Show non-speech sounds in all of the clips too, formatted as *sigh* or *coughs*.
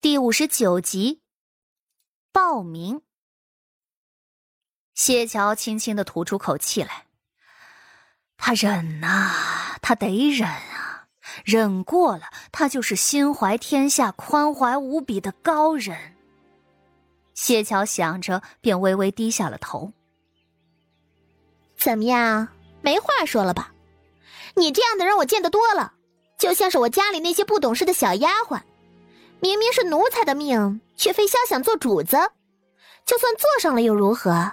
第五十九集，报名。谢桥轻轻的吐出口气来，他忍呐，他得忍啊，忍过了，他就是心怀天下、宽怀无比的高人。谢桥想着，便微微低下了头。怎么样，没话说了吧？你这样的人我见得多了，就像是我家里那些不懂事的小丫鬟。明明是奴才的命，却非瞎想做主子。就算做上了又如何？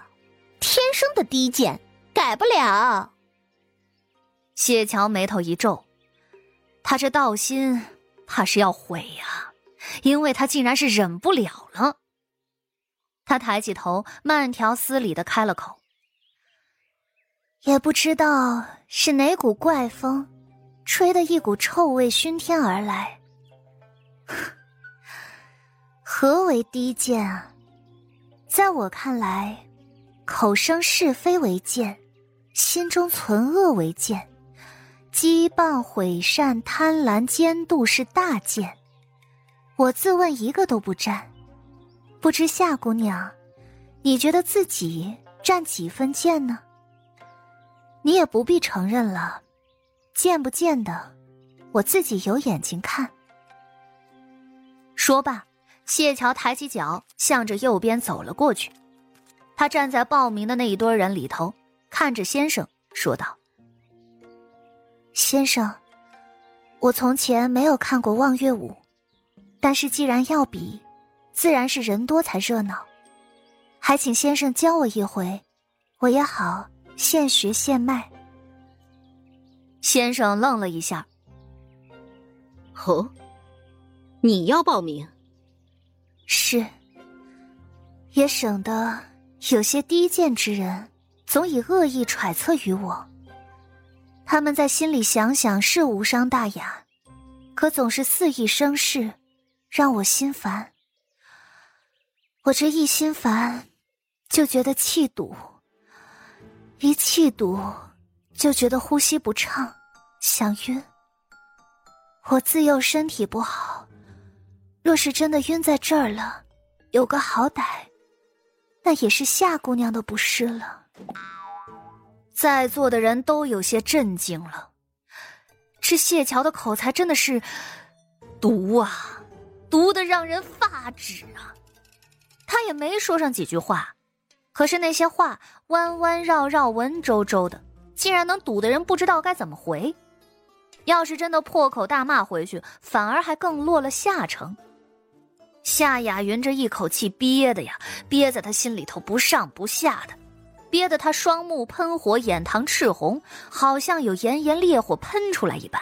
天生的低贱，改不了。谢桥眉头一皱，他这道心怕是要毁呀，因为他竟然是忍不了了。他抬起头，慢条斯理的开了口：“也不知道是哪股怪风，吹得一股臭味熏天而来。*laughs* ”何为低贱啊？在我看来，口生是非为贱，心中存恶为贱，羁绊毁善贪婪奸妒是大贱。我自问一个都不占，不知夏姑娘，你觉得自己占几分贱呢？你也不必承认了，贱不贱的，我自己有眼睛看。说罢。谢桥抬起脚，向着右边走了过去。他站在报名的那一堆人里头，看着先生说道：“先生，我从前没有看过望月舞，但是既然要比，自然是人多才热闹。还请先生教我一回，我也好现学现卖。”先生愣了一下：“哦，你要报名？”是，也省得有些低贱之人总以恶意揣测于我。他们在心里想想是无伤大雅，可总是肆意生事，让我心烦。我这一心烦，就觉得气堵；一气堵，就觉得呼吸不畅，想晕。我自幼身体不好。若是真的晕在这儿了，有个好歹，那也是夏姑娘的不是了。在座的人都有些震惊了，这谢桥的口才真的是毒啊，毒的让人发指啊！他也没说上几句话，可是那些话弯弯绕绕、文绉绉的，竟然能堵得人不知道该怎么回。要是真的破口大骂回去，反而还更落了下乘。夏雅云这一口气憋的呀，憋在他心里头不上不下的，憋得他双目喷火，眼膛赤红，好像有炎炎烈火喷出来一般。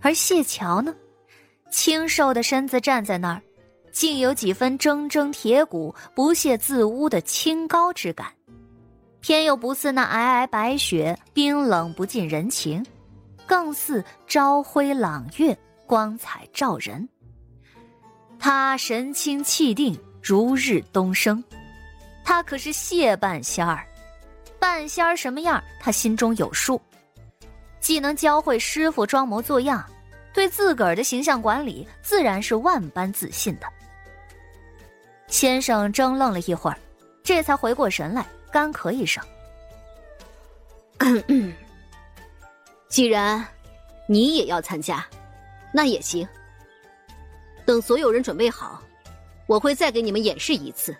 而谢桥呢，清瘦的身子站在那儿，竟有几分铮铮铁骨、不屑自污的清高之感，偏又不似那皑皑白雪冰冷不近人情，更似朝晖朗月，光彩照人。他神清气定，如日东升。他可是谢半仙儿，半仙儿什么样，他心中有数。既能教会师傅装模作样，对自个儿的形象管理自然是万般自信的。先生怔愣了一会儿，这才回过神来，干咳一声：“ *coughs* 既然你也要参加，那也行。”等所有人准备好，我会再给你们演示一次，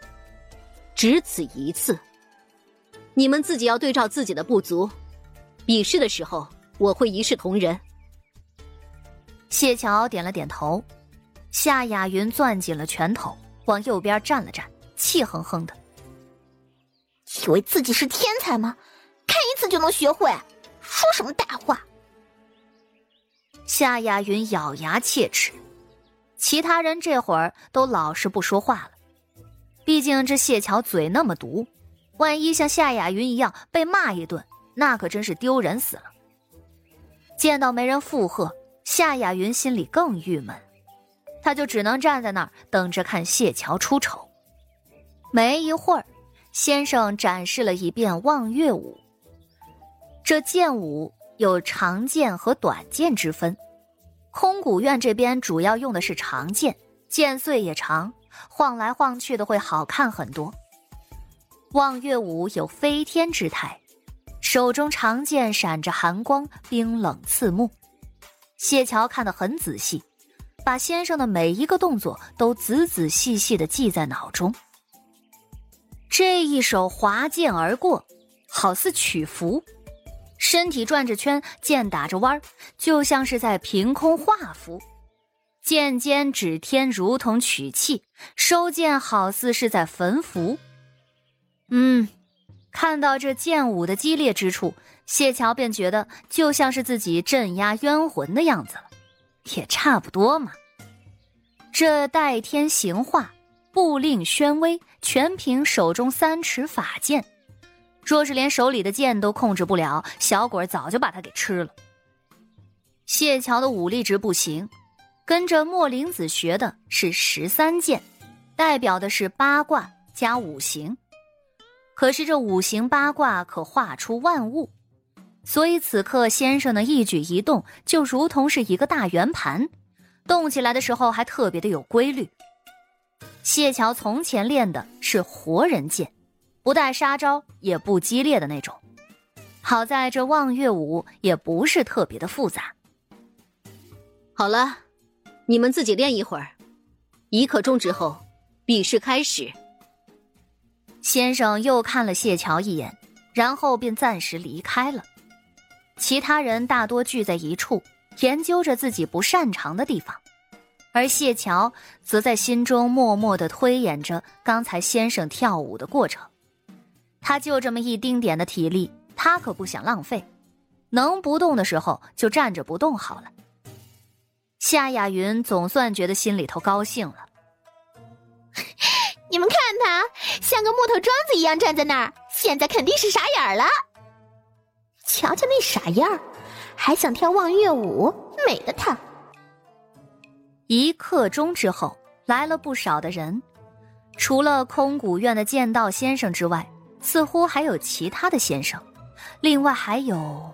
只此一次。你们自己要对照自己的不足，比试的时候我会一视同仁。谢桥点了点头，夏雅云攥紧了拳头，往右边站了站，气哼哼的：“以为自己是天才吗？看一次就能学会？说什么大话！”夏雅云咬牙切齿。其他人这会儿都老实不说话了，毕竟这谢桥嘴那么毒，万一像夏雅云一样被骂一顿，那可真是丢人死了。见到没人附和，夏雅云心里更郁闷，他就只能站在那儿等着看谢桥出丑。没一会儿，先生展示了一遍望月舞。这剑舞有长剑和短剑之分。空谷院这边主要用的是长剑，剑穗也长，晃来晃去的会好看很多。望月舞有飞天之态，手中长剑闪着寒光，冰冷刺目。谢桥看得很仔细，把先生的每一个动作都仔仔细细的记在脑中。这一手划剑而过，好似曲符，身体转着圈，剑打着弯儿，就像是在凭空画符。剑尖指天，如同取气；收剑好似是在焚符。嗯。看到这剑舞的激烈之处，谢桥便觉得就像是自己镇压冤魂的样子了，也差不多嘛。这代天行化，布令宣威，全凭手中三尺法剑。若是连手里的剑都控制不了，小鬼早就把他给吃了。谢桥的武力值不行，跟着莫灵子学的是十三剑，代表的是八卦加五行。可是这五行八卦可画出万物，所以此刻先生的一举一动就如同是一个大圆盘，动起来的时候还特别的有规律。谢桥从前练的是活人剑，不带杀招，也不激烈的那种。好在这望月舞也不是特别的复杂。好了，你们自己练一会儿，一刻钟之后，比试开始。先生又看了谢桥一眼，然后便暂时离开了。其他人大多聚在一处，研究着自己不擅长的地方，而谢桥则在心中默默的推演着刚才先生跳舞的过程。他就这么一丁点的体力，他可不想浪费，能不动的时候就站着不动好了。夏雅云总算觉得心里头高兴了。*laughs* 你们看他像个木头桩子一样站在那儿，现在肯定是傻眼了。瞧瞧那傻样儿，还想跳望月舞，美的他。一刻钟之后，来了不少的人，除了空谷院的剑道先生之外，似乎还有其他的先生。另外还有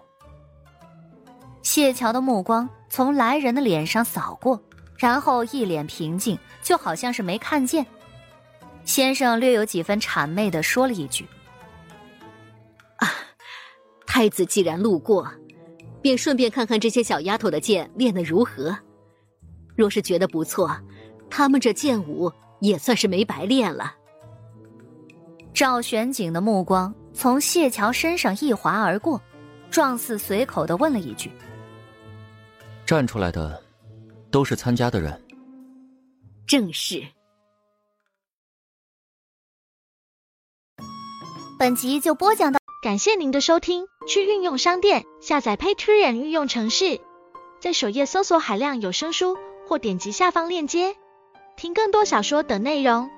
谢桥的目光从来人的脸上扫过，然后一脸平静，就好像是没看见。先生略有几分谄媚的说了一句：“啊，太子既然路过，便顺便看看这些小丫头的剑练得如何。若是觉得不错，他们这剑舞也算是没白练了。”赵玄景的目光从谢桥身上一划而过，状似随口的问了一句：“站出来的，都是参加的人。”正是。本集就播讲到，感谢您的收听。去运用商店下载 Patreon 运用城市，在首页搜索海量有声书，或点击下方链接听更多小说等内容。